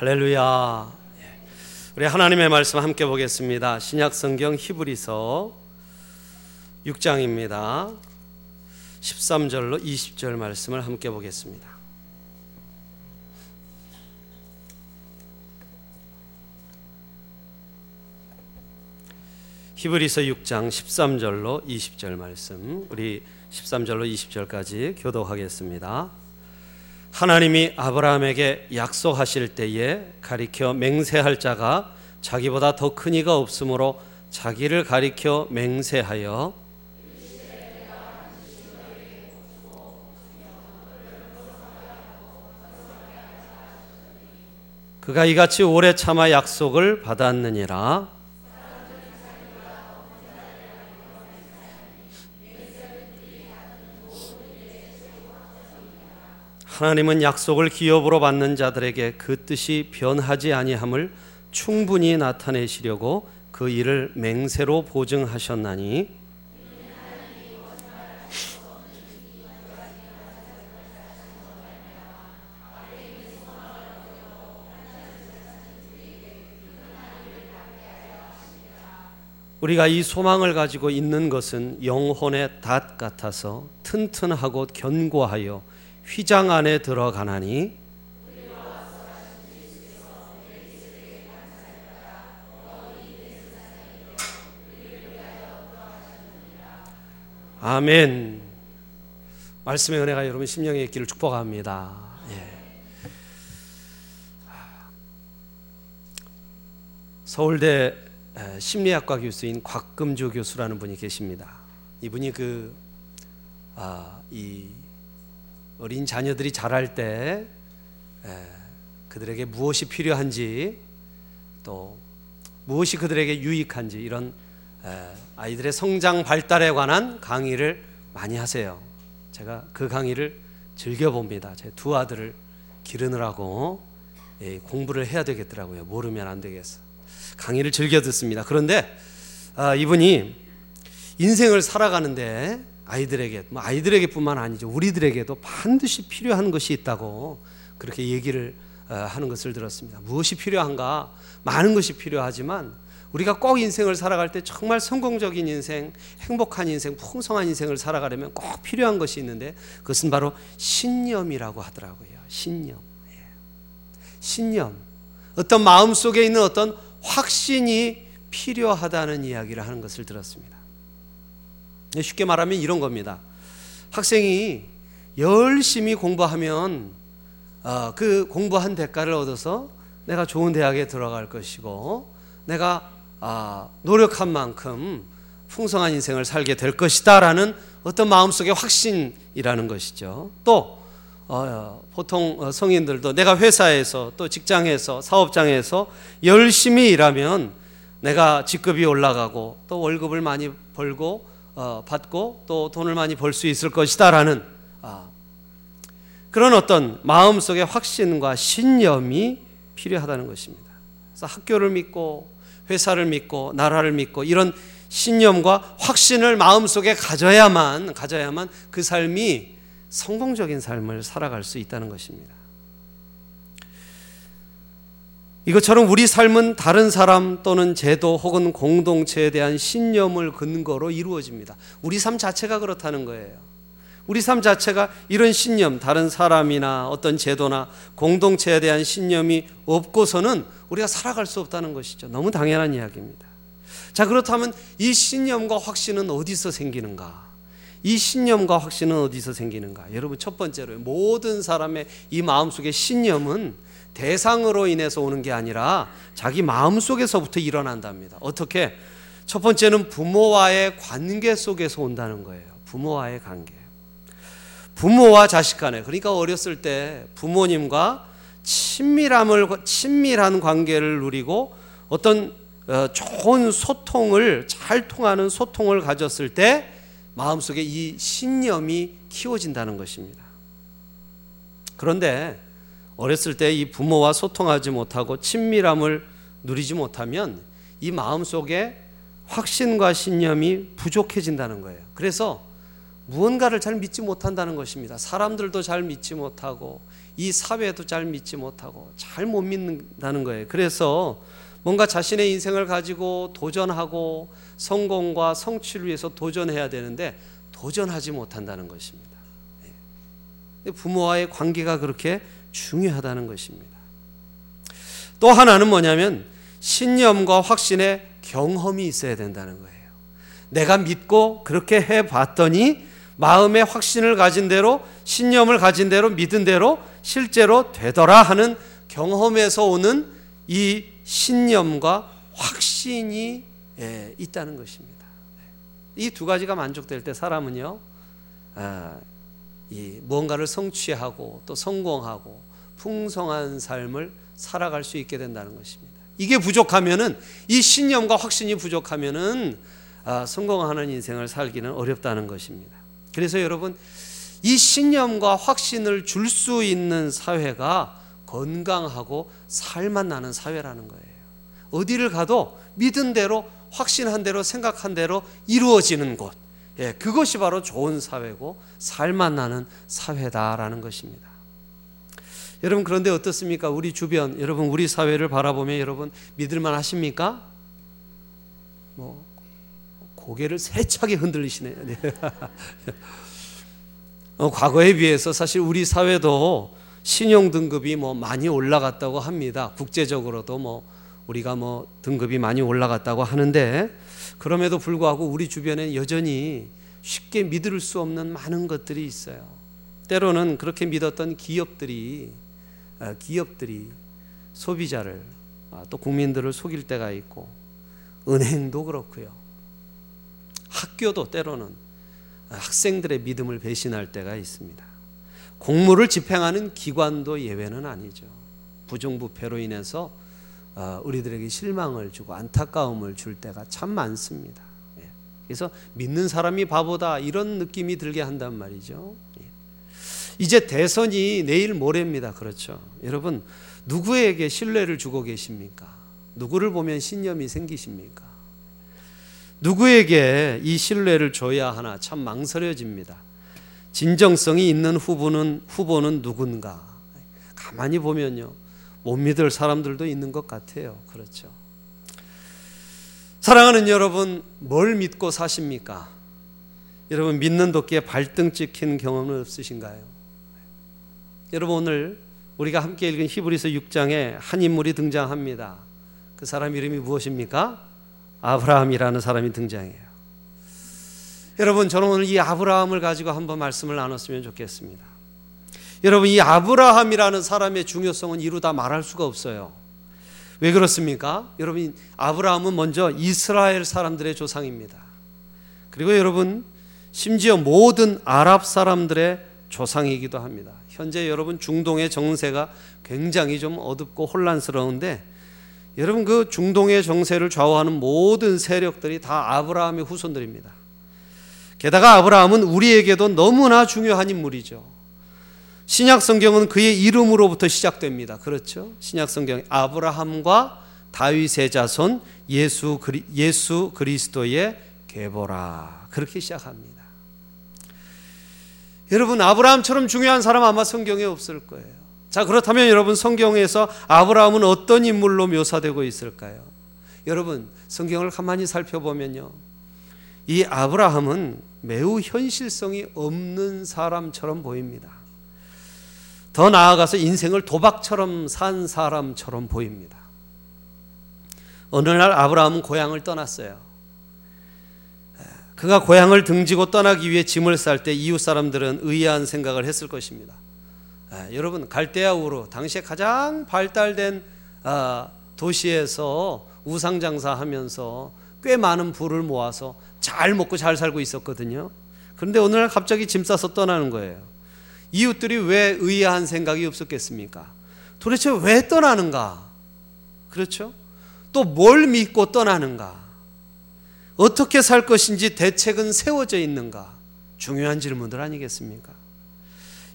할렐루야. 예. 우리 하나님의 말씀 함께 보겠습니다. 신약 성경 히브리서 6장입니다. 13절로 20절 말씀을 함께 보겠습니다. 히브리서 6장 13절로 20절 말씀 우리 13절로 20절까지 교독하겠습니다. 하나님이 아브라함에게 약속하실 때에 가리켜 맹세할 자가 자기보다 더 큰 이가 없으므로 자기를 가리켜 맹세하여 그가 이같이 오래 참아 약속을 받았느니라 하나님은 약속을 기업으로 받는 자들에게 그 뜻이 변하지 아니함을 충분히 나타내시려고 그 일을 맹세로 보증하셨나니. 우리가 이 소망을 가지고 있는 것은 영혼의 닷 같아서 튼튼하고 견고하여 휘장 안에 들어가나니 아멘. 말씀의 은혜가 여러분 심령의 길을 축복합니다. 예. 서울대 심리학과 교수인 곽금조 교수라는 분이 계십니다. 이분이 그, 아, 이 어린 자녀들이 자랄 때 그들에게 무엇이 필요한지 또 무엇이 그들에게 유익한지 이런 아이들의 성장 발달에 관한 강의를 많이 하세요. 제가 그 강의를 즐겨 봅니다. 제 두 아들을 기르느라고 예, 공부를 해야 되겠더라고요. 모르면 안 되겠어. 강의를 즐겨 듣습니다. 그런데 아, 이분이 인생을 살아가는데 아이들에게 뭐 아이들에게뿐만 아니죠. 우리들에게도 반드시 필요한 것이 있다고 그렇게 얘기를 어, 하는 것을 들었습니다. 무엇이 필요한가? 많은 것이 필요하지만 우리가 꼭 인생을 살아갈 때 정말 성공적인 인생, 행복한 인생, 풍성한 인생을 살아가려면 꼭 필요한 것이 있는데 그것은 바로 신념이라고 하더라고요. 신념. 예. 신념. 어떤 마음 속에 있는 어떤 확신이 필요하다는 이야기를 하는 것을 들었습니다. 쉽게 말하면 이런 겁니다. 학생이 열심히 공부하면 어, 그 공부한 대가를 얻어서 내가 좋은 대학에 들어갈 것이고 내가 아, 노력한 만큼 풍성한 인생을 살게 될 것이다라는 어떤 마음속의 확신이라는 것이죠. 또 어, 보통 성인들도 내가 회사에서 또 직장에서 사업장에서 열심히 일하면 내가 직급이 올라가고 또 월급을 많이 벌고 어, 받고 또 돈을 많이 벌 수 있을 것이다라는 아, 그런 어떤 마음속의 확신과 신념이 필요하다는 것입니다. 그래서 학교를 믿고 회사를 믿고 나라를 믿고 이런 신념과 확신을 마음속에 가져야만 가져야만 그 삶이 성공적인 삶을 살아갈 수 있다는 것입니다. 이것처럼 우리 삶은 다른 사람 또는 제도 혹은 공동체에 대한 신념을 근거로 이루어집니다. 우리 삶 자체가 그렇다는 거예요. 우리 삶 자체가 이런 신념, 다른 사람이나 어떤 제도나 공동체에 대한 신념이 없고서는 우리가 살아갈 수 없다는 것이죠. 너무 당연한 이야기입니다. 자, 그렇다면 이 신념과 확신은 어디서 생기는가? 이 신념과 확신은 어디서 생기는가? 여러분, 첫 번째로 모든 사람의 이 마음속의 신념은 대상으로 인해서 오는 게 아니라 자기 마음 속에서부터 일어난답니다. 어떻게? 첫 번째는 부모와의 관계 속에서 온다는 거예요. 부모와의 관계. 부모와 자식 간에 그러니까 어렸을 때 부모님과 친밀함을 친밀한 관계를 누리고 어떤 어, 좋은 소통을 잘 통하는 소통을 가졌을 때 마음속에 이 신념이 키워진다는 것입니다. 그런데 어렸을 때 이 부모와 소통하지 못하고 친밀함을 누리지 못하면 이 마음 속에 확신과 신념이 부족해진다는 거예요. 그래서 무언가를 잘 믿지 못한다는 것입니다. 사람들도 잘 믿지 못하고 이 사회도 잘 믿지 못하고 잘 못 믿는다는 거예요. 그래서 뭔가 자신의 인생을 가지고 도전하고 성공과 성취를 위해서 도전해야 되는데 도전하지 못한다는 것입니다. 예. 부모와의 관계가 그렇게 중요하다는 것입니다. 또 하나는 뭐냐면 신념과 확신의 경험이 있어야 된다는 거예요. 내가 믿고 그렇게 해 봤더니 마음의 확신을 가진 대로 신념을 가진 대로 믿은 대로 실제로 되더라 하는 경험에서 오는 이 신념과 확신이 예, 있다는 것입니다. 이 두 가지가 만족될 때 사람은요, 아, 이 무언가를 성취하고 또 성공하고 풍성한 삶을 살아갈 수 있게 된다는 것입니다. 이게 부족하면은 이 신념과 확신이 부족하면은 아, 성공하는 인생을 살기는 어렵다는 것입니다. 그래서 여러분 이 신념과 확신을 줄 수 있는 사회가 건강하고 살만 나는 사회라는 거예요. 어디를 가도 믿은 대로 확신한 대로 생각한 대로 이루어지는 곳. 예, 그것이 바로 좋은 사회고 살만 나는 사회다라는 것입니다. 여러분 그런데 어떻습니까? 우리 주변 여러분 우리 사회를 바라보면 여러분 믿을만 하십니까? 뭐 고개를 세차게 흔들리시네요. 네. 어, 과거에 비해서 사실 우리 사회도 신용 등급이 뭐 많이 올라갔다고 합니다. 국제적으로도 뭐 우리가 뭐 등급이 많이 올라갔다고 하는데 그럼에도 불구하고 우리 주변에 여전히 쉽게 믿을 수 없는 많은 것들이 있어요. 때로는 그렇게 믿었던 기업들이 아, 기업들이 소비자를 아, 또 국민들을 속일 때가 있고 은행도 그렇고요. 학교도 때로는 학생들의 믿음을 배신할 때가 있습니다. 공무를 집행하는 기관도 예외는 아니죠. 부정부패로 인해서 어, 우리들에게 실망을 주고 안타까움을 줄 때가 참 많습니다. 예. 그래서 믿는 사람이 바보다 이런 느낌이 들게 한단 말이죠. 예. 이제 대선이 내일 모레입니다. 그렇죠. 여러분 누구에게 신뢰를 주고 계십니까? 누구를 보면 신념이 생기십니까? 누구에게 이 신뢰를 줘야 하나 참 망설여집니다. 진정성이 있는 후보는 후보는 누군가? 가만히 보면요. 못 믿을 사람들도 있는 것 같아요. 그렇죠. 사랑하는 여러분, 뭘 믿고 사십니까? 여러분 믿는 도끼에 발등 찍힌 경험은 없으신가요? 여러분 오늘 우리가 함께 읽은 히브리서 6장에 한 인물이 등장합니다. 그 사람 이름이 무엇입니까? 아브라함이라는 사람이 등장해요. 여러분 저는 오늘 이 아브라함을 가지고 한번 말씀을 나눴으면 좋겠습니다. 여러분 이 아브라함이라는 사람의 중요성은 이루 다 말할 수가 없어요. 왜 그렇습니까? 여러분 아브라함은 먼저 이스라엘 사람들의 조상입니다. 그리고 여러분 심지어 모든 아랍 사람들의 조상이기도 합니다. 현재 여러분 중동의 정세가 굉장히 좀 어둡고 혼란스러운데 여러분 그 중동의 정세를 좌우하는 모든 세력들이 다 아브라함의 후손들입니다. 게다가 아브라함은 우리에게도 너무나 중요한 인물이죠. 신약 성경은 그의 이름으로부터 시작됩니다. 그렇죠? 신약 성경 아브라함과 다윗의 자손 예수 그리, 예수 그리스도의 계보라 그렇게 시작합니다. 여러분 아브라함처럼 중요한 사람 아마 성경에 없을 거예요. 자 그렇다면 여러분 성경에서 아브라함은 어떤 인물로 묘사되고 있을까요? 여러분 성경을 가만히 살펴보면요. 이 아브라함은 매우 현실성이 없는 사람처럼 보입니다. 더 나아가서 인생을 도박처럼 산 사람처럼 보입니다. 어느 날 아브라함은 고향을 떠났어요. 그가 고향을 등지고 떠나기 위해 짐을 쌀 때 이웃 사람들은 의아한 생각을 했을 것입니다. 여러분 갈대아 우르 당시에 가장 발달된 아, 도시에서 우상 장사하면서 꽤 많은 부를 모아서 잘 먹고 잘 살고 있었거든요. 그런데 어느 날 갑자기 짐 싸서 떠나는 거예요. 이웃들이 왜 의아한 생각이 없었겠습니까? 도대체 왜 떠나는가? 그렇죠? 또 뭘 믿고 떠나는가? 어떻게 살 것인지 대책은 세워져 있는가? 중요한 질문들 아니겠습니까?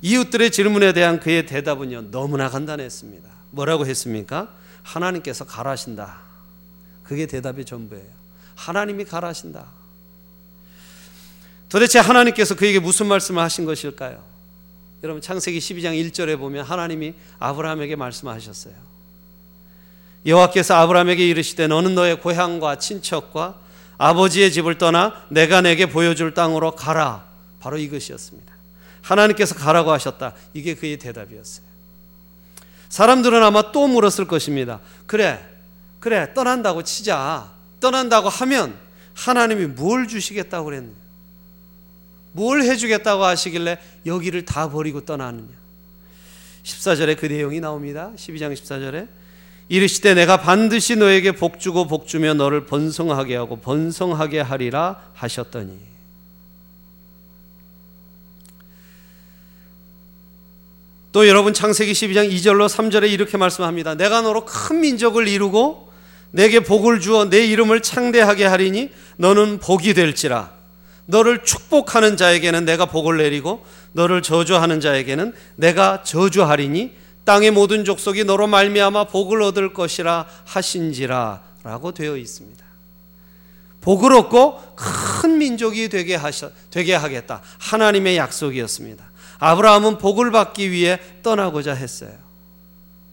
이웃들의 질문에 대한 그의 대답은요, 너무나 간단했습니다. 뭐라고 했습니까? 하나님께서 가라신다. 그게 대답의 전부예요. 하나님이 가라신다. 도대체 하나님께서 그에게 무슨 말씀을 하신 것일까요? 여러분 창세기 12장 1절에 보면 하나님이 아브라함에게 말씀하셨어요. 여호와께서 아브라함에게 이르시되 너는 너의 고향과 친척과 아버지의 집을 떠나 내가 내게 보여줄 땅으로 가라. 바로 이것이었습니다. 하나님께서 가라고 하셨다. 이게 그의 대답이었어요. 사람들은 아마 또 물었을 것입니다. 그래, 그래, 떠난다고 치자. 떠난다고 하면 하나님이 뭘 주시겠다고 그랬느냐? 뭘 해주겠다고 하시길래 여기를 다 버리고 떠나느냐? 14절에 그 내용이 나옵니다. 12장 14절에 이르시되 내가 반드시 너에게 복 주고 복 주며 너를 번성하게 하고 번성하게 하리라 하셨더니 또 여러분 창세기 12장 2절로 3절에 이렇게 말씀합니다. 내가 너로 큰 민족을 이루고 내게 복을 주어 내 이름을 창대하게 하리니 너는 복이 될지라 너를 축복하는 자에게는 내가 복을 내리고 너를 저주하는 자에게는 내가 저주하리니 땅의 모든 족속이 너로 말미암아 복을 얻을 것이라 하신지라라고 되어 있습니다. 복을 얻고 큰 민족이 되게 하셔 되게 하겠다. 하나님의 약속이었습니다. 아브라함은 복을 받기 위해 떠나고자 했어요.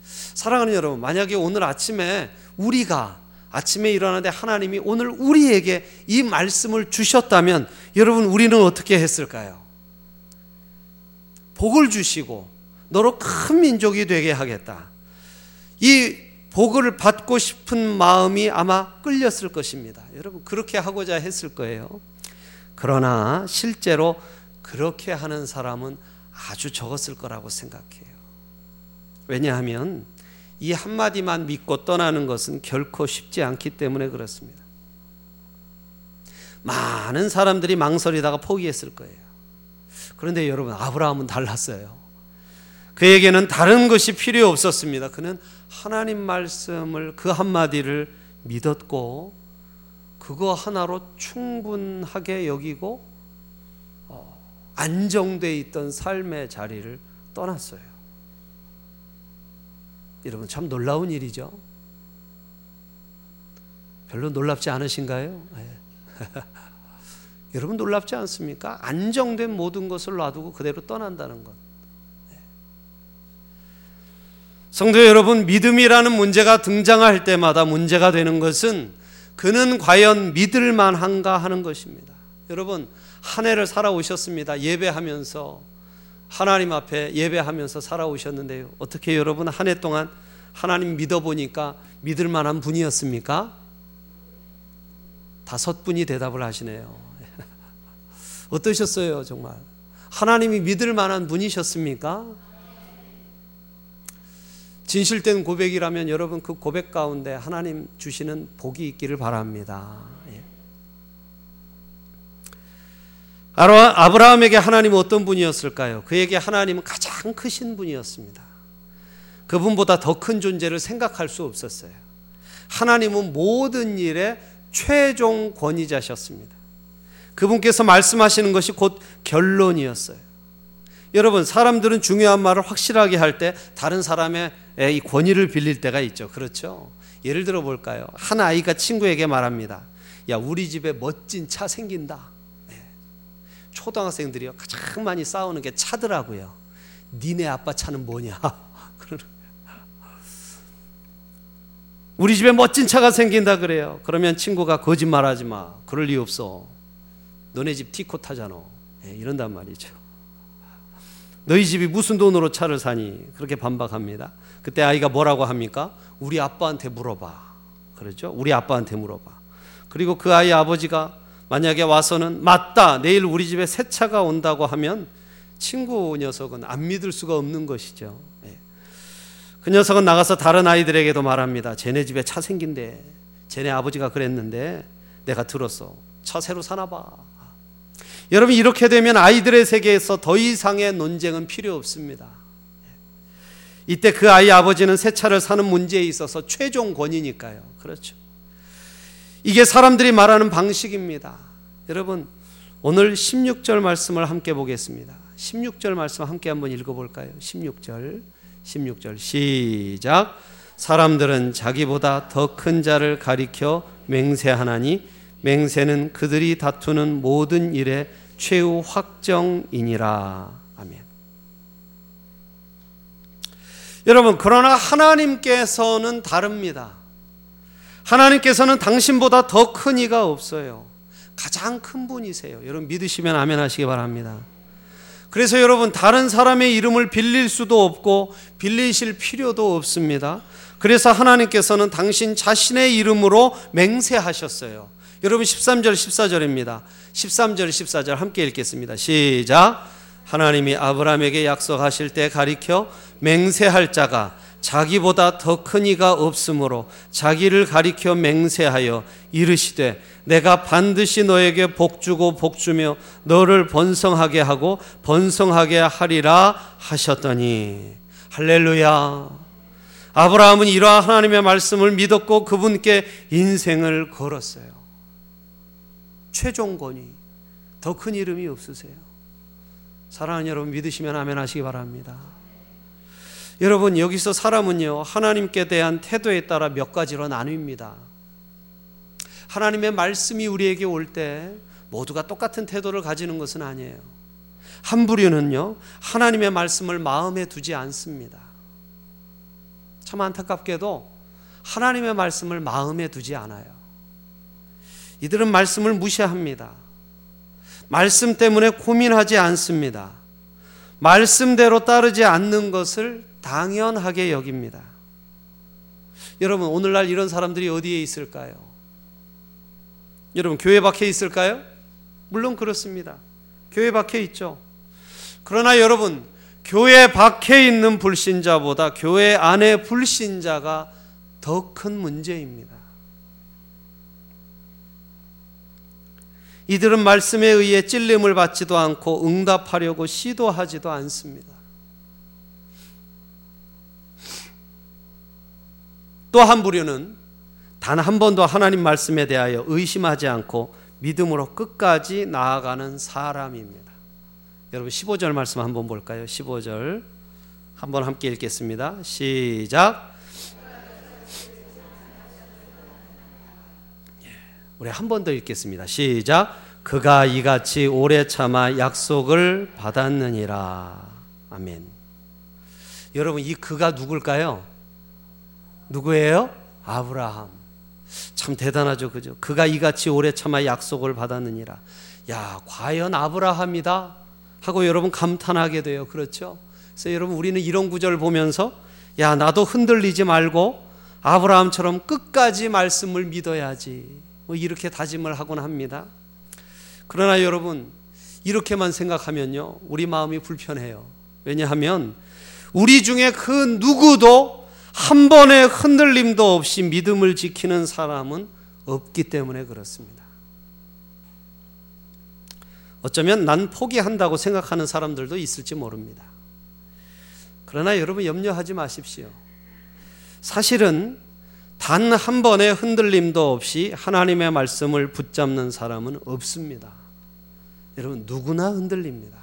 사랑하는 여러분, 만약에 오늘 아침에 우리가 아침에 일어나는데 하나님이 오늘 우리에게 이 말씀을 주셨다면 여러분 우리는 어떻게 했을까요? 복을 주시고 너로 큰 민족이 되게 하겠다. 이 복을 받고 싶은 마음이 아마 끌렸을 것입니다. 여러분 그렇게 하고자 했을 거예요. 그러나 실제로 그렇게 하는 사람은 아주 적었을 거라고 생각해요. 왜냐하면 이 한마디만 믿고 떠나는 것은 결코 쉽지 않기 때문에 그렇습니다. 많은 사람들이 망설이다가 포기했을 거예요. 그런데 여러분, 아브라함은 달랐어요. 그에게는 다른 것이 필요 없었습니다. 그는 하나님 말씀을 그 한마디를 믿었고 그거 하나로 충분하게 여기고 어, 안정돼 있던 삶의 자리를 떠났어요. 여러분 참 놀라운 일이죠. 별로 놀랍지 않으신가요? 네. 여러분 놀랍지 않습니까? 안정된 모든 것을 놔두고 그대로 떠난다는 것. 성도 여러분, 믿음이라는 문제가 등장할 때마다 문제가 되는 것은 그는 과연 믿을 만한가 하는 것입니다. 여러분, 한 해를 살아오셨습니다. 예배하면서 하나님 앞에 예배하면서 살아오셨는데요. 어떻게 여러분 한 해 동안 하나님 믿어보니까 믿을 만한 분이었습니까? 다섯 분이 대답을 하시네요. 어떠셨어요, 정말? 하나님이 믿을 만한 분이셨습니까? 진실된 고백이라면 여러분 그 고백 가운데 하나님 주시는 복이 있기를 바랍니다. 예. 아브라함에게 하나님은 어떤 분이었을까요? 그에게 하나님은 가장 크신 분이었습니다. 그분보다 더 큰 존재를 생각할 수 없었어요. 하나님은 모든 일에 최종 권위자셨습니다. 그분께서 말씀하시는 것이 곧 결론이었어요. 여러분, 사람들은 중요한 말을 확실하게 할 때 다른 사람의 이 권위를 빌릴 때가 있죠. 그렇죠? 예를 들어 볼까요? 한 아이가 친구에게 말합니다. 야, 우리 집에 멋진 차 생긴다. 네. 초등학생들이요. 가장 많이 싸우는 게 차더라고요. 니네 아빠 차는 뭐냐? 우리 집에 멋진 차가 생긴다 그래요. 그러면 친구가 거짓말하지 마. 그럴 리 없어. 너네 집 티코 타잖아. 네, 이런단 말이죠. 너희 집이 무슨 돈으로 차를 사니? 그렇게 반박합니다. 그때 아이가 뭐라고 합니까? 우리 아빠한테 물어봐. 그러죠? 우리 아빠한테 물어봐. 그리고 그 아이 아버지가 만약에 와서는 맞다. 내일 우리 집에 새 차가 온다고 하면 친구 녀석은 안 믿을 수가 없는 것이죠. 예. 그 녀석은 나가서 다른 아이들에게도 말합니다. 쟤네 집에 차 생긴대. 쟤네 아버지가 그랬는데 내가 들었어. 차 새로 사나 봐. 여러분 이렇게 되면 아이들의 세계에서 더 이상의 논쟁은 필요 없습니다. 이때 그 아이 아버지는 새 차를 사는 문제에 있어서 최종 권위니까요. 그렇죠. 이게 사람들이 말하는 방식입니다. 여러분 오늘 16절 말씀을 함께 보겠습니다. 16절 말씀 함께 한번 읽어볼까요? 16절 16절 시작 사람들은 자기보다 더 큰 자를 가리켜 맹세하나니 맹세는 그들이 다투는 모든 일에 최후 확정이니라. 아멘. 여러분, 그러나 하나님께서는 다릅니다. 하나님께서는 당신보다 더 큰 이가 없어요. 가장 큰 분이세요. 여러분 믿으시면 아멘 하시기 바랍니다. 그래서 여러분 다른 사람의 이름을 빌릴 수도 없고 빌리실 필요도 없습니다. 그래서 하나님께서는 당신 자신의 이름으로 맹세하셨어요. 여러분 13절 14절입니다. 13절 14절 함께 읽겠습니다. 시작. 하나님이 아브라함에게 약속하실 때 가리켜 맹세할 자가 자기보다 더 큰 이가 없으므로 자기를 가리켜 맹세하여 이르시되 내가 반드시 너에게 복주고 복주며 너를 번성하게 하고 번성하게 하리라 하셨더니. 할렐루야. 아브라함은 이러한 하나님의 말씀을 믿었고 그분께 인생을 걸었어요. 최종 권위 더큰 이름이 없으세요. 사랑하는 여러분 믿으시면 아멘 하시기 바랍니다 여러분 여기서 사람은요 하나님께 대한 태도에 따라 몇 가지로 나뉩니다. 하나님의 말씀이 우리에게 올 때 모두가 똑같은 태도를 가지는 것은 아니에요. 한 부류는요 하나님의 말씀을 마음에 두지 않습니다. 참 안타깝게도 하나님의 말씀을 마음에 두지 않아요. 이들은 말씀을 무시합니다. 말씀 때문에 고민하지 않습니다. 말씀대로 따르지 않는 것을 당연하게 여깁니다. 여러분, 오늘날 이런 사람들이 어디에 있을까요? 여러분, 교회 밖에 있을까요? 물론 그렇습니다. 교회 밖에 있죠. 그러나 여러분, 교회 밖에 있는 불신자보다 교회 안에 불신자가 더 큰 문제입니다. 이들은 말씀에 의해 찔림을 받지도 않고 응답하려고 시도하지도 않습니다. 또 한 부류는 단 한 번도 하나님 말씀에 대하여 의심하지 않고 믿음으로 끝까지 나아가는 사람입니다. 여러분 15절 말씀 한번 볼까요? 15절 한번 함께 읽겠습니다. 시작. 예, 우리 한 번 더 읽겠습니다. 시작. 그가 이같이 오래 참아 약속을 받았느니라. 아멘. 여러분 이 그가 누굴까요? 누구예요? 아브라함. 참 대단하죠. 그죠? 그가 이같이 오래 참아 약속을 받았느니라. 야, 과연 아브라함이다? 하고 여러분 감탄하게 돼요. 그렇죠? 그래서 여러분 우리는 이런 구절을 보면서 야, 나도 흔들리지 말고 아브라함처럼 끝까지 말씀을 믿어야지. 뭐 이렇게 다짐을 하곤 합니다. 그러나 여러분, 이렇게만 생각하면요. 우리 마음이 불편해요. 왜냐하면 우리 중에 그 누구도 한 번의 흔들림도 없이 믿음을 지키는 사람은 없기 때문에 그렇습니다. 어쩌면 난 포기한다고 생각하는 사람들도 있을지 모릅니다. 그러나 여러분 염려하지 마십시오. 사실은 단 한 번의 흔들림도 없이 하나님의 말씀을 붙잡는 사람은 없습니다. 여러분 누구나 흔들립니다.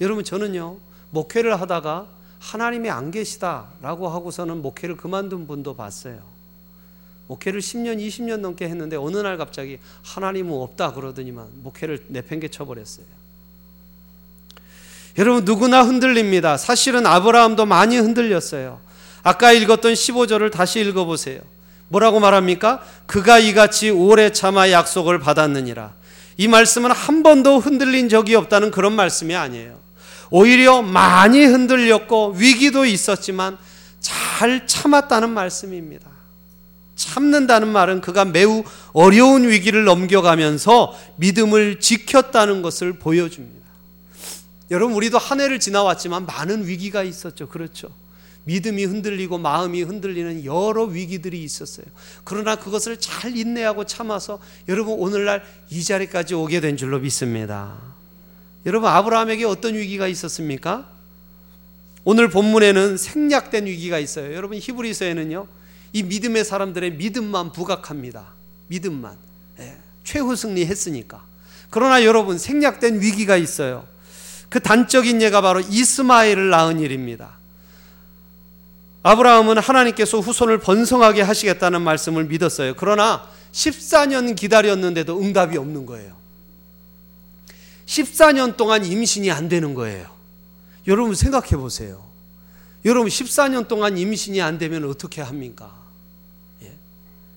여러분 저는요 목회를 하다가 하나님이 안 계시다라고 하고서는 목회를 그만둔 분도 봤어요. 목회를 10년, 20년 넘게 했는데 어느 날 갑자기 하나님은 없다 그러더니만 목회를 내팽개 쳐 버렸어요. 여러분 누구나 흔들립니다. 사실은 아브라함도 많이 흔들렸어요. 아까 읽었던 15절을 다시 읽어 보세요. 뭐라고 말합니까? 그가 이같이 오래 참아 약속을 받았느니라. 이 말씀은 한 번도 흔들린 적이 없다는 그런 말씀이 아니에요. 오히려 많이 흔들렸고 위기도 있었지만 잘 참았다는 말씀입니다. 참는다는 말은 그가 매우 어려운 위기를 넘겨가면서 믿음을 지켰다는 것을 보여줍니다. 여러분, 우리도 한 해를 지나왔지만 많은 위기가 있었죠. 그렇죠. 믿음이 흔들리고 마음이 흔들리는 여러 위기들이 있었어요. 그러나 그것을 잘 인내하고 참아서 여러분 오늘날 이 자리까지 오게 된 줄로 믿습니다. 여러분 아브라함에게 어떤 위기가 있었습니까? 오늘 본문에는 생략된 위기가 있어요. 여러분 히브리서에는요. 이 믿음의 사람들의 믿음만 부각합니다. 믿음만. 예, 최후 승리했으니까. 그러나 여러분 생략된 위기가 있어요. 그 단적인 예가 바로 이스마엘을 낳은 일입니다. 아브라함은 하나님께서 후손을 번성하게 하시겠다는 말씀을 믿었어요. 그러나 14년 기다렸는데도 응답이 없는 거예요. 14년 동안 임신이 안 되는 거예요. 여러분 생각해 보세요. 여러분 14년 동안 임신이 안 되면 어떻게 합니까? 예?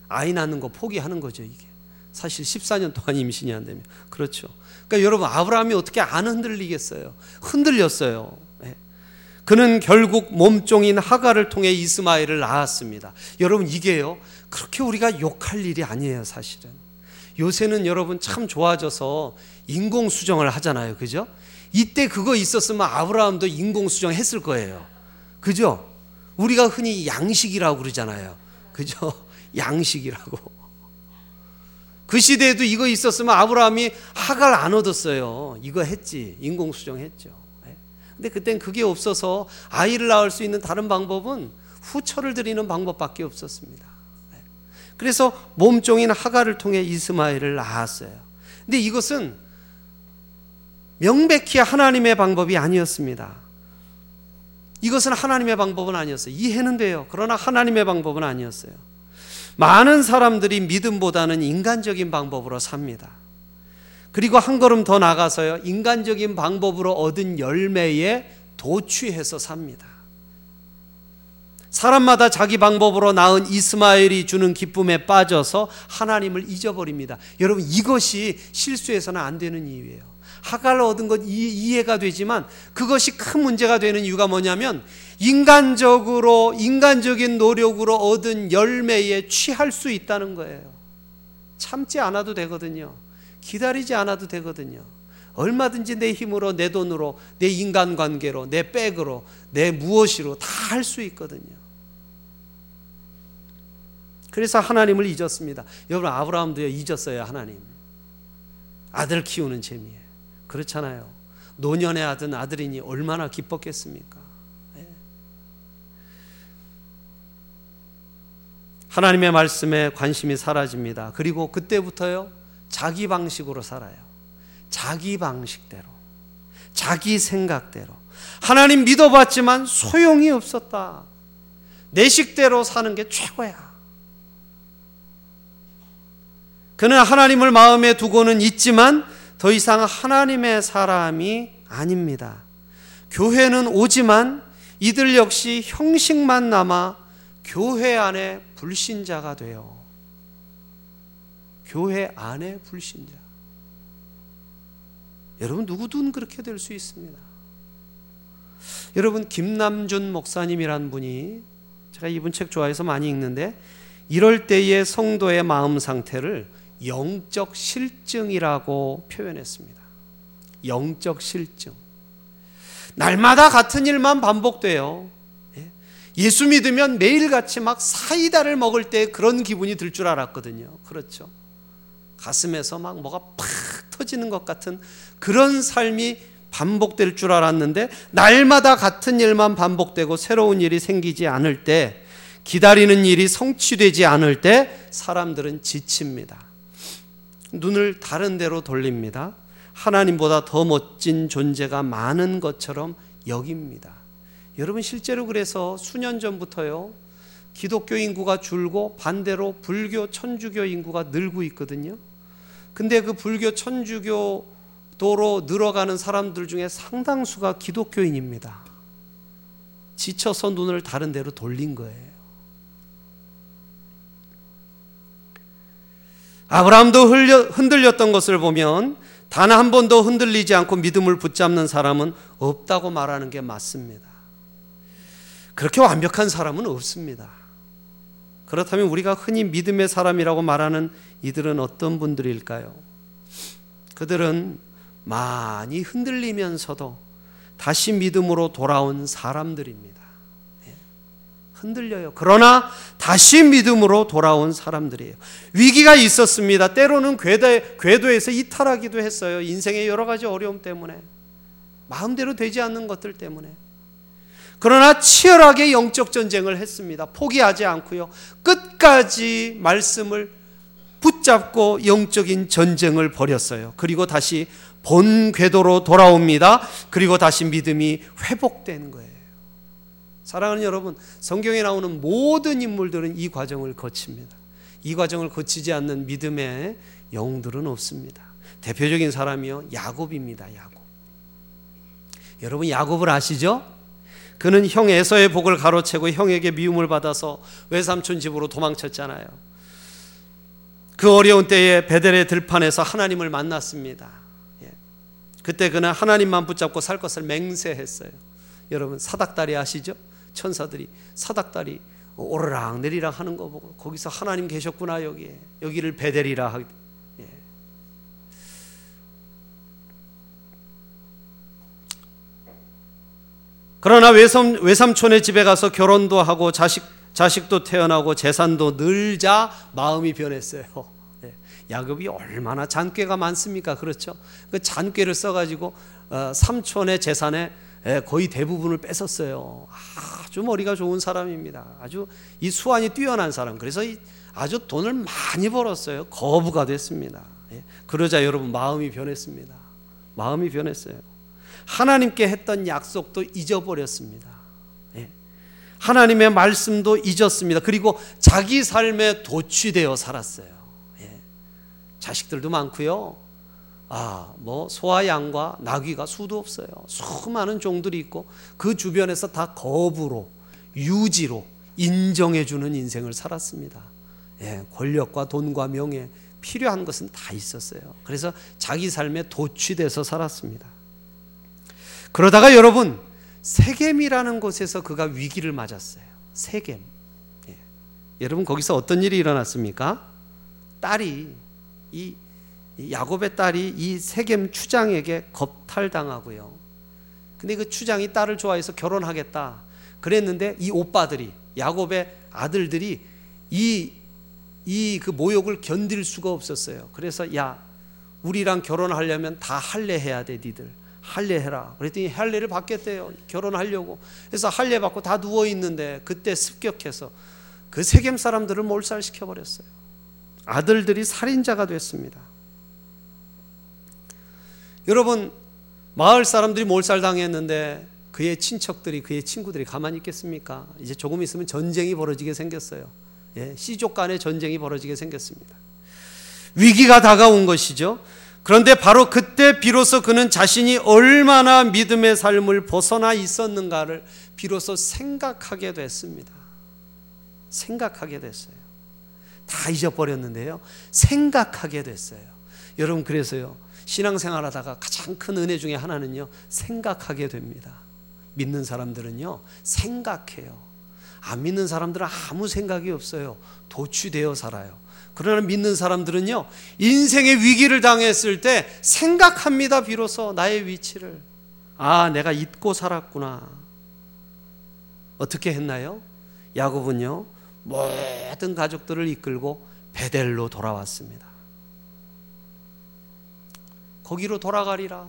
아이 낳는 거 포기하는 거죠, 이게. 사실 14년 동안 임신이 안 되면. 그렇죠. 그러니까 여러분 아브라함이 어떻게 안 흔들리겠어요? 흔들렸어요. 예. 그는 결국 몸종인 하가를 통해 이스마엘을 낳았습니다. 여러분 이게요. 그렇게 우리가 욕할 일이 아니에요, 사실은. 요새는 여러분 참 좋아져서 인공 수정을 하잖아요. 그죠? 이때 그거 있었으면 아브라함도 인공 수정 했을 거예요. 그죠? 우리가 흔히 양식이라고 그러잖아요. 그죠? 양식이라고. 그 시대에도 이거 있었으면 아브라함이 하갈 안 얻었어요. 이거 했지. 인공 수정 했죠. 예. 근데 그땐 그게 없어서 아이를 낳을 수 있는 다른 방법은 후처를 드리는 방법밖에 없었습니다. 예. 그래서 몸종인 하갈을 통해 이스마엘을 낳았어요. 근데 이것은 명백히 하나님의 방법이 아니었습니다. 이것은 하나님의 방법은 아니었어요. 이해는 돼요. 그러나 하나님의 방법은 아니었어요. 많은 사람들이 믿음보다는 인간적인 방법으로 삽니다. 그리고 한 걸음 더 나가서요. 인간적인 방법으로 얻은 열매에 도취해서 삽니다. 사람마다 자기 방법으로 낳은 이스마엘이 주는 기쁨에 빠져서 하나님을 잊어버립니다. 여러분 이것이 실수해서는 안 되는 이유예요. 하갈을 얻은 것 이해가 되지만 그것이 큰 문제가 되는 이유가 뭐냐면 인간적으로 인간적인 노력으로 얻은 열매에 취할 수 있다는 거예요. 참지 않아도 되거든요. 기다리지 않아도 되거든요. 얼마든지 내 힘으로 내 돈으로 내 인간관계로 내 백으로 내 무엇이로 다 할 수 있거든요. 그래서 하나님을 잊었습니다. 여러분 아브라함도요 잊었어요 하나님. 아들 키우는 재미에. 그렇잖아요. 노년의 아들 아들이니 얼마나 기뻤겠습니까? 네. 하나님의 말씀에 관심이 사라집니다. 그리고 그때부터요 자기 방식으로 살아요. 자기 방식대로, 자기 생각대로. 하나님 믿어봤지만 소용이 없었다. 내 식대로 사는 게 최고야. 그는 하나님을 마음에 두고는 있지만 더 이상 하나님의 사람이 아닙니다. 교회는 오지만 이들 역시 형식만 남아 교회 안에 불신자가 돼요. 교회 안에 불신자. 여러분 누구든 그렇게 될 수 있습니다. 여러분 김남준 목사님이란 분이 제가 이분 책 좋아해서 많이 읽는데 이럴 때의 성도의 마음 상태를 영적 실증이라고 표현했습니다. 영적 실증. 날마다 같은 일만 반복돼요. 예? 예수 믿으면 매일같이 막 사이다를 먹을 때 그런 기분이 들 줄 알았거든요. 그렇죠. 가슴에서 막 뭐가 팍 터지는 것 같은 그런 삶이 반복될 줄 알았는데 날마다 같은 일만 반복되고 새로운 일이 생기지 않을 때 기다리는 일이 성취되지 않을 때 사람들은 지칩니다. 눈을 다른 데로 돌립니다. 하나님보다 더 멋진 존재가 많은 것처럼 여깁니다. 여러분 실제로 그래서 수년 전부터요. 기독교 인구가 줄고 반대로 불교 천주교 인구가 늘고 있거든요. 근데 그 불교 천주교 도로 늘어가는 사람들 중에 상당수가 기독교인입니다. 지쳐서 눈을 다른 데로 돌린 거예요. 아브라함도 흔들렸던 것을 보면 단 한 번도 흔들리지 않고 믿음을 붙잡는 사람은 없다고 말하는 게 맞습니다. 그렇게 완벽한 사람은 없습니다. 그렇다면 우리가 흔히 믿음의 사람이라고 말하는 이들은 어떤 분들일까요? 그들은 많이 흔들리면서도 다시 믿음으로 돌아온 사람들입니다. 흔들려요. 그러나 다시 믿음으로 돌아온 사람들이에요. 위기가 있었습니다. 때로는 궤도, 궤도 에서 이탈하기도 했어요. 인생의 여러 가지 어려움 때문에. 마음대로 되지 않는 것들 때문에. 그러나 치열하게 영적 전쟁을 했습니다. 포기하지 않고요. 끝까지 말씀을 붙잡고 영적인 전쟁을 벌였어요. 그리고 다시 본 궤도로 돌아옵니다. 그리고 다시 믿음이 회복된 거예요. 사랑하는 여러분, 성경에 나오는 모든 인물들은 이 과정을 거칩니다. 이 과정을 거치지 않는 믿음의 영들은 없습니다. 대표적인 사람이요 야곱입니다. 야곱. 여러분 야곱을 아시죠? 그는 형 에서의 복을 가로채고 형에게 미움을 받아서 외삼촌 집으로 도망쳤잖아요. 그 어려운 때에 베델의 들판에서 하나님을 만났습니다. 예. 그때 그는 하나님만 붙잡고 살 것을 맹세했어요. 여러분 사닥다리 아시죠? 천사들이 사닥다리 오르락 내리락 하는 거 보고 거기서 하나님 계셨구나 여기에 여기를 베델이라 하게 예. 그러나 외삼, 외삼촌의 집에 가서 결혼도 하고 자식, 자식도 태어나고 재산도 늘자 마음이 변했어요. 예. 야곱이 얼마나 잔꾀가 많습니까? 그렇죠? 그 잔꾀를 써가지고 어, 삼촌의 재산에 예, 거의 대부분을 뺏었어요. 아주 머리가 좋은 사람입니다. 아주 이 수완이 뛰어난 사람. 그래서 아주 돈을 많이 벌었어요. 거부가 됐습니다. 예. 그러자 여러분 마음이 변했습니다. 마음이 변했어요. 하나님께 했던 약속도 잊어버렸습니다. 예. 하나님의 말씀도 잊었습니다. 그리고 자기 삶에 도취되어 살았어요. 자식들도 많고요. 아, 뭐 소와 양과 나귀가 수도 없어요. 수많은 종들이 있고 그 주변에서 다 거부로 유지로 인정해 주는 인생을 살았습니다. 예, 권력과 돈과 명예 필요한 것은 다 있었어요. 그래서 자기 삶에 도취돼서 살았습니다. 그러다가 여러분 세겜이라는 곳에서 그가 위기를 맞았어요. 세겜. 예. 여러분 거기서 어떤 일이 일어났습니까? 딸이 이 야곱의 딸이 이 세겜 추장에게 겁탈당하고요. 근데 그 추장이 딸을 좋아해서 결혼하겠다. 그랬는데 이 오빠들이 야곱의 아들들이 이 이 그 모욕을 견딜 수가 없었어요. 그래서 야 우리랑 결혼하려면 다 할례 해야 돼 니들 할례 해라. 그랬더니 할례를 받겠대요. 결혼하려고. 그래서 할례 받고 다 누워 있는데 그때 습격해서 그 세겜 사람들을 몰살시켜 버렸어요. 아들들이 살인자가 됐습니다. 여러분 마을 사람들이 몰살당했는데 그의 친척들이 그의 친구들이 가만히 있겠습니까? 이제 조금 있으면 전쟁이 벌어지게 생겼어요. 예, 시족 간의 전쟁이 벌어지게 생겼습니다. 위기가 다가온 것이죠. 그런데 바로 그때 비로소 그는 자신이 얼마나 믿음의 삶을 벗어나 있었는가를 비로소 생각하게 됐습니다. 생각하게 됐어요. 다 잊어버렸는데요. 생각하게 됐어요. 여러분 그래서요. 신앙생활 하다가 가장 큰 은혜 중에 하나는요, 생각하게 됩니다. 믿는 사람들은요, 생각해요. 안 믿는 사람들은 아무 생각이 없어요. 도취되어 살아요. 그러나 믿는 사람들은요, 인생의 위기를 당했을 때 생각합니다. 비로소 나의 위치를. 아, 내가 잊고 살았구나. 어떻게 했나요? 야곱은요, 모든 가족들을 이끌고 베델로 돌아왔습니다. 거기로 돌아가리라.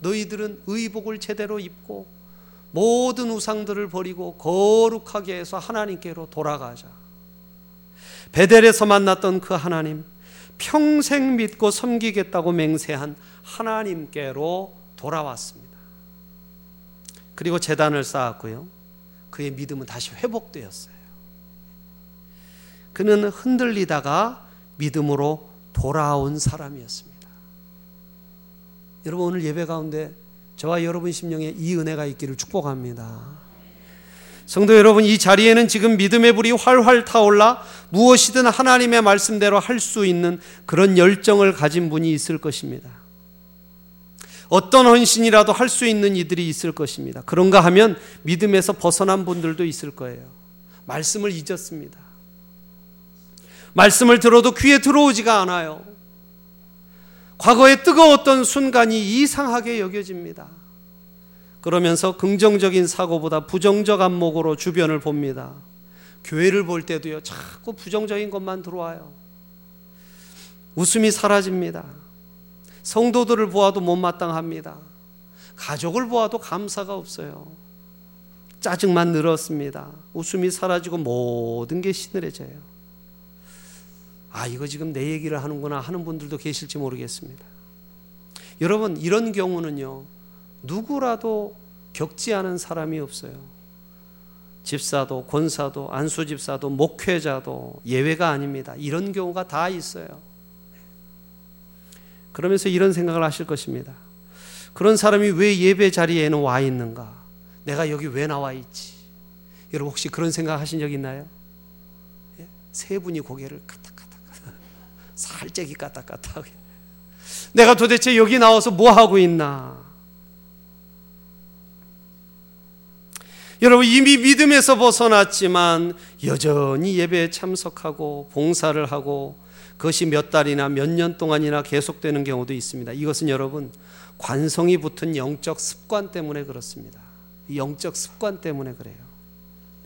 너희들은 의복을 제대로 입고 모든 우상들을 버리고 거룩하게 해서 하나님께로 돌아가자. 베델에서 만났던 그 하나님, 평생 믿고 섬기겠다고 맹세한 하나님께로 돌아왔습니다. 그리고 재단을 쌓았고요. 그의 믿음은 다시 회복되었어요. 그는 흔들리다가 믿음으로 돌아온 사람이었습니다. 여러분 오늘 예배 가운데 저와 여러분 심령에 이 은혜가 있기를 축복합니다. 성도 여러분 이 자리에는 지금 믿음의 불이 활활 타올라 무엇이든 하나님의 말씀대로 할 수 있는 그런 열정을 가진 분이 있을 것입니다. 어떤 헌신이라도 할 수 있는 이들이 있을 것입니다. 그런가 하면 믿음에서 벗어난 분들도 있을 거예요. 말씀을 잊었습니다. 말씀을 들어도 귀에 들어오지가 않아요. 과거에 뜨거웠던 순간이 이상하게 여겨집니다. 그러면서 긍정적인 사고보다 부정적 안목으로 주변을 봅니다. 교회를 볼 때도요, 자꾸 부정적인 것만 들어와요. 웃음이 사라집니다. 성도들을 보아도 못마땅합니다. 가족을 보아도 감사가 없어요. 짜증만 늘었습니다. 웃음이 사라지고 모든 게 시늘해져요. 아, 이거 지금 내 얘기를 하는구나 하는 분들도 계실지 모르겠습니다. 여러분, 이런 경우는요, 누구라도 겪지 않은 사람이 없어요. 집사도, 권사도, 안수집사도, 목회자도 예외가 아닙니다. 이런 경우가 다 있어요. 그러면서 이런 생각을 하실 것입니다. 그런 사람이 왜 예배 자리에는 와 있는가? 내가 여기 왜 나와 있지? 여러분 혹시 그런 생각 하신 적 있나요? 예? 세 분이 고개를 살짝이 까딱까딱 내가 도대체 여기 나와서 뭐 하고 있나? 여러분 이미 믿음에서 벗어났지만 여전히 예배에 참석하고 봉사를 하고 그것이 몇 달이나 몇 년 동안이나 계속되는 경우도 있습니다. 이것은 여러분 관성이 붙은 영적 습관 때문에 그렇습니다. 영적 습관 때문에 그래요.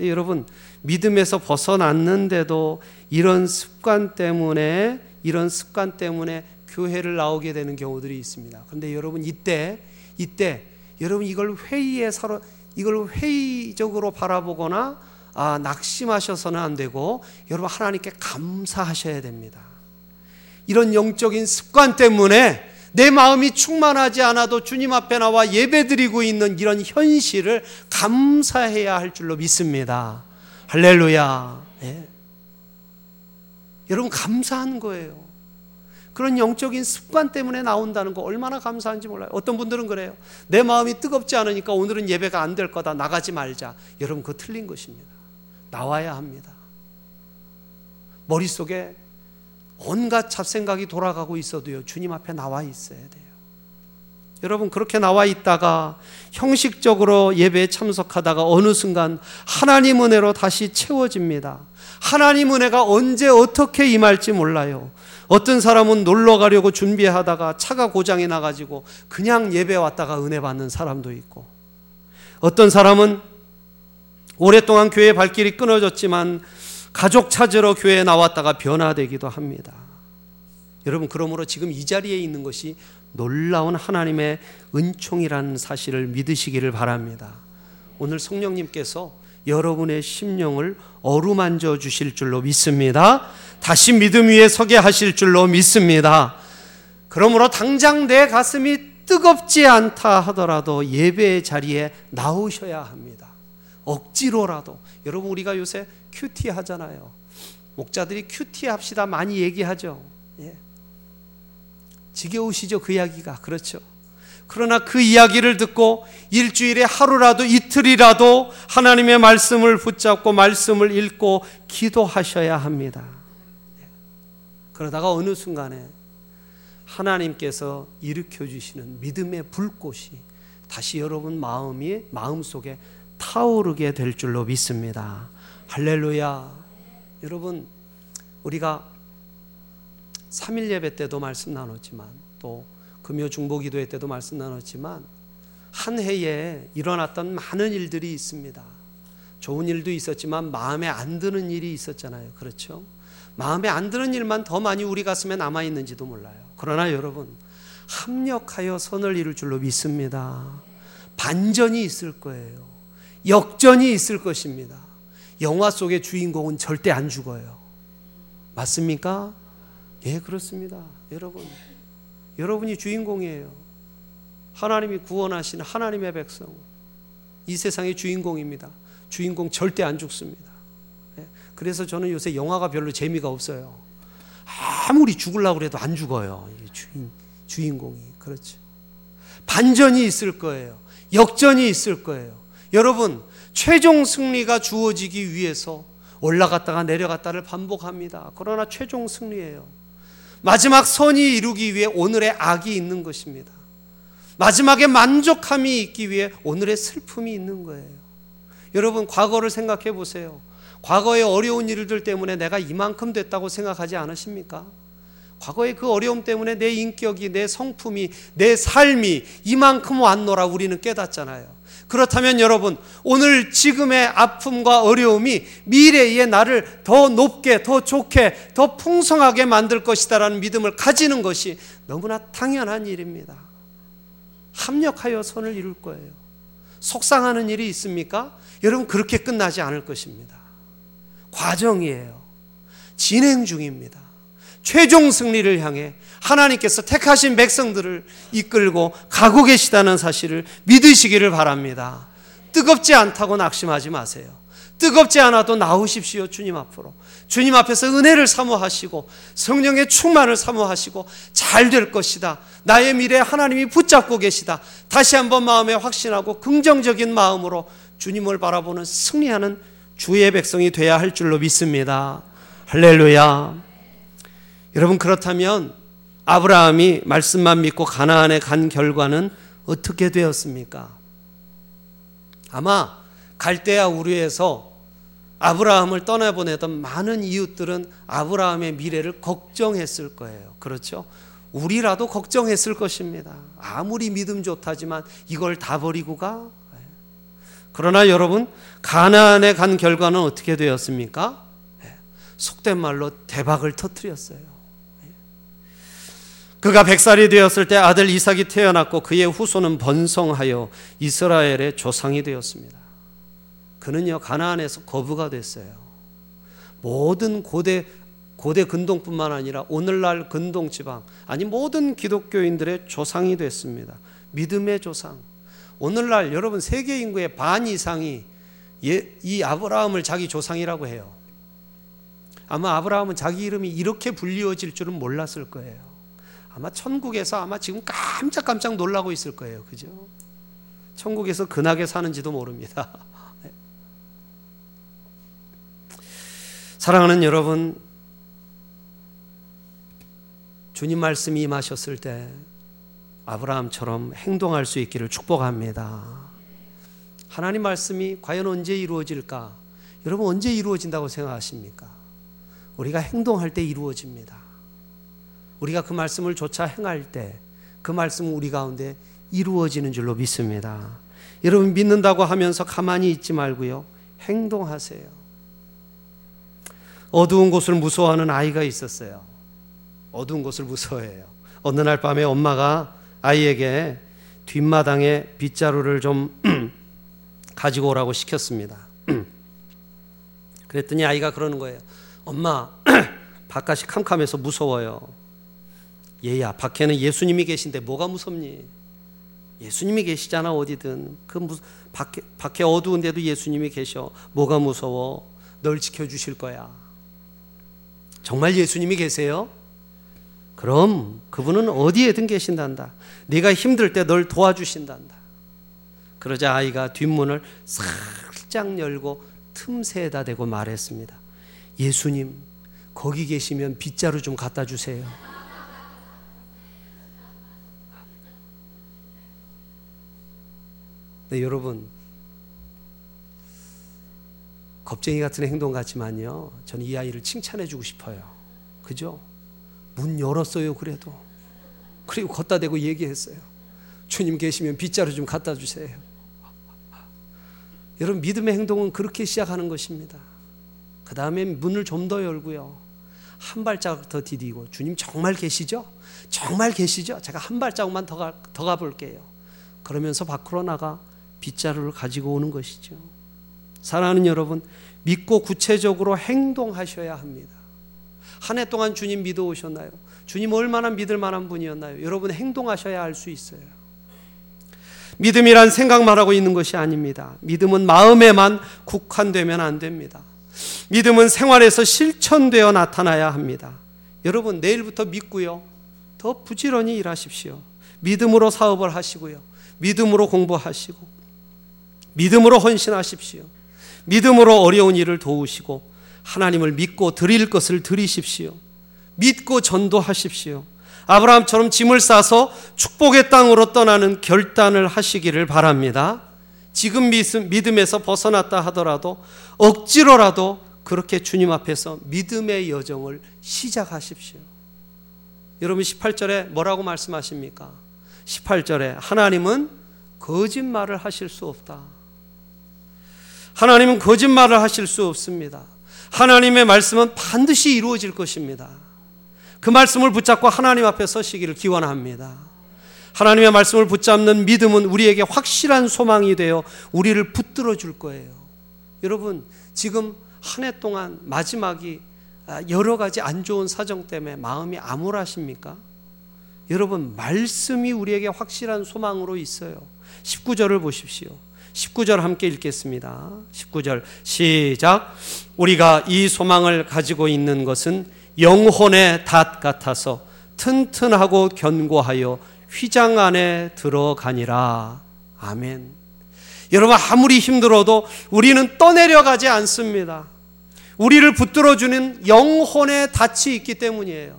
여러분 믿음에서 벗어났는데도 이런 습관 때문에 이런 습관 때문에 교회를 나오게 되는 경우들이 있습니다. 그런데 여러분 이때 이때 여러분 이걸 회의에 서로 이걸 회의적으로 바라보거나 아, 낙심하셔서는 안 되고 여러분 하나님께 감사하셔야 됩니다. 이런 영적인 습관 때문에 내 마음이 충만하지 않아도 주님 앞에 나와 예배드리고 있는 이런 현실을 감사해야 할 줄로 믿습니다. 할렐루야. 네. 여러분 감사한 거예요. 그런 영적인 습관 때문에 나온다는 거 얼마나 감사한지 몰라요. 어떤 분들은 그래요. 내 마음이 뜨겁지 않으니까 오늘은 예배가 안 될 거다. 나가지 말자. 여러분 그거 틀린 것입니다. 나와야 합니다. 머릿속에 온갖 잡생각이 돌아가고 있어도요. 주님 앞에 나와 있어야 돼요. 여러분 그렇게 나와 있다가 형식적으로 예배에 참석하다가 어느 순간 하나님 은혜로 다시 채워집니다. 하나님 은혜가 언제 어떻게 임할지 몰라요. 어떤 사람은 놀러 가려고 준비하다가 차가 고장이 나가지고 그냥 예배 왔다가 은혜 받는 사람도 있고 어떤 사람은 오랫동안 교회 발길이 끊어졌지만 가족 찾으러 교회에 나왔다가 변화되기도 합니다. 여러분, 그러므로 지금 이 자리에 있는 것이 놀라운 하나님의 은총이라는 사실을 믿으시기를 바랍니다. 오늘 성령님께서 여러분의 심령을 어루만져 주실 줄로 믿습니다. 다시 믿음 위에 서게 하실 줄로 믿습니다. 그러므로 당장 내 가슴이 뜨겁지 않다 하더라도 예배 자리에 나오셔야 합니다. 억지로라도. 여러분, 우리가 요새 QT 하잖아요. 목자들이 QT 합시다 많이 얘기하죠. 예. 지겨우시죠? 그 이야기가. 그렇죠. 그러나 그 이야기를 듣고 일주일에 하루라도 이틀이라도 하나님의 말씀을 붙잡고 말씀을 읽고 기도하셔야 합니다. 그러다가 어느 순간에 하나님께서 일으켜 주시는 믿음의 불꽃이 다시 여러분 마음이 마음 속에 타오르게 될 줄로 믿습니다. 할렐루야. 여러분 우리가 3일 예배 때도 말씀 나눴지만 또 금요 중보 기도회 때도 말씀 나눴지만 한 해에 일어났던 많은 일들이 있습니다. 좋은 일도 있었지만 마음에 안 드는 일이 있었잖아요. 그렇죠? 마음에 안 드는 일만 더 많이 우리 가슴에 남아 있는지도 몰라요. 그러나 여러분 합력하여 선을 이룰 줄로 믿습니다. 반전이 있을 거예요. 역전이 있을 것입니다. 영화 속의 주인공은 절대 안 죽어요. 맞습니까? 예, 그렇습니다. 여러분. 여러분이 주인공이에요. 하나님이 구원하신 하나님의 백성. 이 세상의 주인공입니다. 주인공 절대 안 죽습니다. 예? 그래서 저는 요새 영화가 별로 재미가 없어요. 아무리 죽으려고 해도 안 죽어요. 주인, 주인공이. 그렇죠. 반전이 있을 거예요. 역전이 있을 거예요. 여러분, 최종 승리가 주어지기 위해서 올라갔다가 내려갔다를 반복합니다. 그러나 최종 승리예요. 마지막 선이 이루기 위해 오늘의 악이 있는 것입니다. 마지막에 만족함이 있기 위해 오늘의 슬픔이 있는 거예요. 여러분, 과거를 생각해 보세요. 과거의 어려운 일들 때문에 내가 이만큼 됐다고 생각하지 않으십니까? 과거의 그 어려움 때문에 내 인격이, 내 성품이, 내 삶이 이만큼 왔노라 우리는 깨닫잖아요. 그렇다면 여러분, 오늘 지금의 아픔과 어려움이 미래의 나를 더 높게, 더 좋게, 더 풍성하게 만들 것이다라는 믿음을 가지는 것이 너무나 당연한 일입니다. 합력하여 선을 이룰 거예요. 속상하는 일이 있습니까? 여러분, 그렇게 끝나지 않을 것입니다. 과정이에요. 진행 중입니다. 최종 승리를 향해 하나님께서 택하신 백성들을 이끌고 가고 계시다는 사실을 믿으시기를 바랍니다. 뜨겁지 않다고 낙심하지 마세요. 뜨겁지 않아도 나오십시오, 주님 앞으로. 주님 앞에서 은혜를 사모하시고 성령의 충만을 사모하시고 잘 될 것이다. 나의 미래 하나님이 붙잡고 계시다. 다시 한번 마음에 확신하고 긍정적인 마음으로 주님을 바라보는 승리하는 주의 백성이 돼야 할 줄로 믿습니다. 할렐루야. 여러분 그렇다면 아브라함이 말씀만 믿고 가나안에 간 결과는 어떻게 되었습니까? 아마 갈대아 우르에서 아브라함을 떠나보내던 많은 이웃들은 아브라함의 미래를 걱정했을 거예요. 그렇죠? 우리라도 걱정했을 것입니다. 아무리 믿음 좋다지만 이걸 다 버리고 가? 그러나 여러분, 가나안에 간 결과는 어떻게 되었습니까? 속된 말로 대박을 터뜨렸어요. 그가 백살이 되었을 때 아들 이삭이 태어났고 그의 후손은 번성하여 이스라엘의 조상이 되었습니다. 그는요 가나안에서 거부가 됐어요. 모든 고대 고대 근동뿐만 아니라 오늘날 근동 지방 아니 모든 기독교인들의 조상이 됐습니다. 믿음의 조상. 오늘날 여러분 세계 인구의 반 이상이 이 아브라함을 자기 조상이라고 해요. 아마 아브라함은 자기 이름이 이렇게 불리워질 줄은 몰랐을 거예요. 아마 천국에서 아마 지금 깜짝깜짝 놀라고 있을 거예요. 그죠? 천국에서 근하게 사는지도 모릅니다. 사랑하는 여러분, 주님 말씀이 임하셨을 때 아브라함처럼 행동할 수 있기를 축복합니다. 하나님 말씀이 과연 언제 이루어질까? 여러분 언제 이루어진다고 생각하십니까? 우리가 행동할 때 이루어집니다. 우리가 그 말씀을 조차 행할 때 그 말씀은 우리 가운데 이루어지는 줄로 믿습니다. 여러분 믿는다고 하면서 가만히 있지 말고요. 행동하세요. 어두운 곳을 무서워하는 아이가 있었어요. 어두운 곳을 무서워해요. 어느 날 밤에 엄마가 아이에게 뒷마당에 빗자루를 좀 가지고 오라고 시켰습니다. 그랬더니 아이가 그러는 거예요. 엄마, 바깥이 캄캄해서 무서워요. 얘야, 밖에는 예수님이 계신데 뭐가 무섭니? 예수님이 계시잖아 어디든 그 무, 밖에 밖에 어두운데도 예수님이 계셔. 뭐가 무서워? 널 지켜주실 거야. 정말 예수님이 계세요? 그럼 그분은 어디에든 계신단다. 네가 힘들 때 널 도와주신단다. 그러자 아이가 뒷문을 살짝 열고 틈새에다 대고 말했습니다. 예수님, 거기 계시면 빗자루 좀 갖다 주세요. 네, 여러분. 겁쟁이 같은 행동 같지만요. 저는 이 아이를 칭찬해 주고 싶어요. 그죠? 문 열었어요, 그래도. 그리고 걷다 대고 얘기했어요. 주님 계시면 빗자루 좀 갖다 주세요. 여러분, 믿음의 행동은 그렇게 시작하는 것입니다. 그 다음에 문을 좀 더 열고요. 한 발자국 더 디디고, 주님 정말 계시죠? 정말 계시죠? 제가 한 발자국만 더, 가, 더 가볼게요. 그러면서 밖으로 나가 빗자루를 가지고 오는 것이죠. 사랑하는 여러분, 믿고 구체적으로 행동하셔야 합니다. 한 해 동안 주님 믿어 오셨나요? 주님 얼마나 믿을 만한 분이었나요? 여러분 행동하셔야 할수 있어요. 믿음이란 생각만 하고 있는 것이 아닙니다. 믿음은 마음에만 국한되면 안 됩니다. 믿음은 생활에서 실천되어 나타나야 합니다. 여러분 내일부터 믿고요. 더 부지런히 일하십시오. 믿음으로 사업을 하시고요. 믿음으로 공부하시고 믿음으로 헌신하십시오. 믿음으로 어려운 일을 도우시고 하나님을 믿고 드릴 것을 드리십시오. 믿고 전도하십시오. 아브라함처럼 짐을 싸서 축복의 땅으로 떠나는 결단을 하시기를 바랍니다. 지금 믿음에서 벗어났다 하더라도 억지로라도 그렇게 주님 앞에서 믿음의 여정을 시작하십시오. 여러분 18절에 뭐라고 말씀하십니까? 18절에 하나님은 거짓말을 하실 수 없다. 하나님은 거짓말을 하실 수 없습니다. 하나님의 말씀은 반드시 이루어질 것입니다. 그 말씀을 붙잡고 하나님 앞에 서시기를 기원합니다. 하나님의 말씀을 붙잡는 믿음은 우리에게 확실한 소망이 되어 우리를 붙들어 줄 거예요. 여러분, 지금 한 해 동안 마지막이 여러 가지 안 좋은 사정 때문에 마음이 암울하십니까? 여러분, 말씀이 우리에게 확실한 소망으로 있어요. 19절을 보십시오. 19절 함께 읽겠습니다. 19절 시작. 우리가 이 소망을 가지고 있는 것은 영혼의 닷 같아서 튼튼하고 견고하여 휘장 안에 들어가니라. 아멘. 여러분 아무리 힘들어도 우리는 떠내려가지 않습니다. 우리를 붙들어 주는 영혼의 닻이 있기 때문이에요.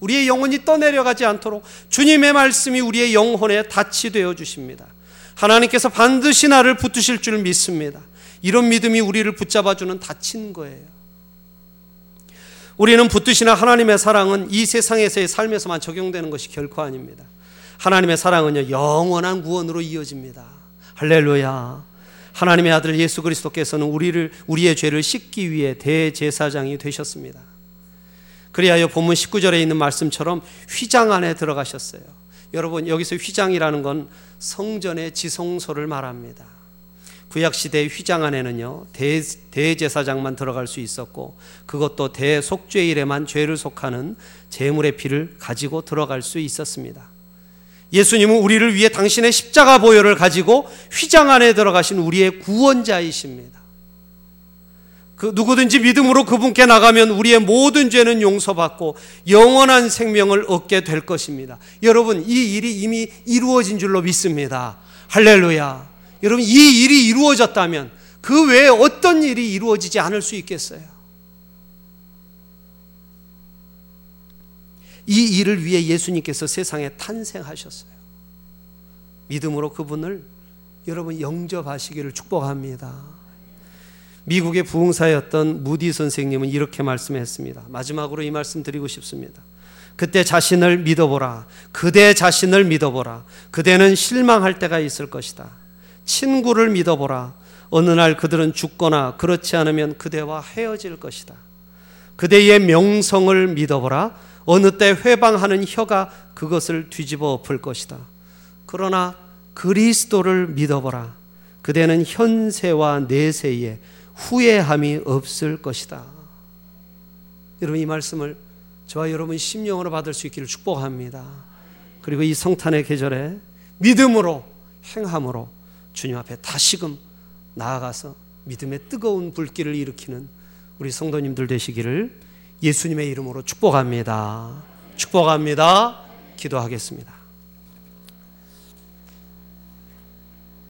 우리의 영혼이 떠내려가지 않도록 주님의 말씀이 우리의 영혼의 닻이 되어 주십니다. 하나님께서 반드시 나를 붙드실 줄 믿습니다. 이런 믿음이 우리를 붙잡아주는 닫힌 거예요. 우리는 붙드시는 하나님의 사랑은 이 세상에서의 삶에서만 적용되는 것이 결코 아닙니다. 하나님의 사랑은요, 영원한 구원으로 이어집니다. 할렐루야. 하나님의 아들 예수 그리스도께서는 우리를, 우리의 죄를 씻기 위해 대제사장이 되셨습니다. 그리하여 본문 19절에 있는 말씀처럼 휘장 안에 들어가셨어요. 여러분, 여기서 휘장이라는 건 성전의 지성소를 말합니다. 구약 시대 휘장 안에는요 대, 대제사장만 들어갈 수 있었고 그것도 대속죄일에만 죄를 속하는 제물의 피를 가지고 들어갈 수 있었습니다. 예수님은 우리를 위해 당신의 십자가 보혈을 가지고 휘장 안에 들어가신 우리의 구원자이십니다. 그 누구든지 믿음으로 그분께 나가면 우리의 모든 죄는 용서받고 영원한 생명을 얻게 될 것입니다. 여러분 이 일이 이미 이루어진 줄로 믿습니다. 할렐루야. 여러분 이 일이 이루어졌다면 그 외에 어떤 일이 이루어지지 않을 수 있겠어요? 이 일을 위해 예수님께서 세상에 탄생하셨어요. 믿음으로 그분을 여러분 영접하시기를 축복합니다. 미국의 부흥사였던 무디 선생님은 이렇게 말씀했습니다. 마지막으로 이 말씀 드리고 싶습니다. 그때 자신을 믿어보라. 그대 자신을 믿어보라. 그대는 실망할 때가 있을 것이다. 친구를 믿어보라. 어느 날 그들은 죽거나 그렇지 않으면 그대와 헤어질 것이다. 그대의 명성을 믿어보라. 어느 때 회방하는 혀가 그것을 뒤집어 엎을 것이다. 그러나 그리스도를 믿어보라. 그대는 현세와 내세에 후회함이 없을 것이다. 여러분 이 말씀을 저와 여러분 심령으로 받을 수 있기를 축복합니다. 그리고 이 성탄의 계절에 믿음으로 행함으로 주님 앞에 다시금 나아가서 믿음의 뜨거운 불길을 일으키는 우리 성도님들 되시기를 예수님의 이름으로 축복합니다. 축복합니다. 기도하겠습니다.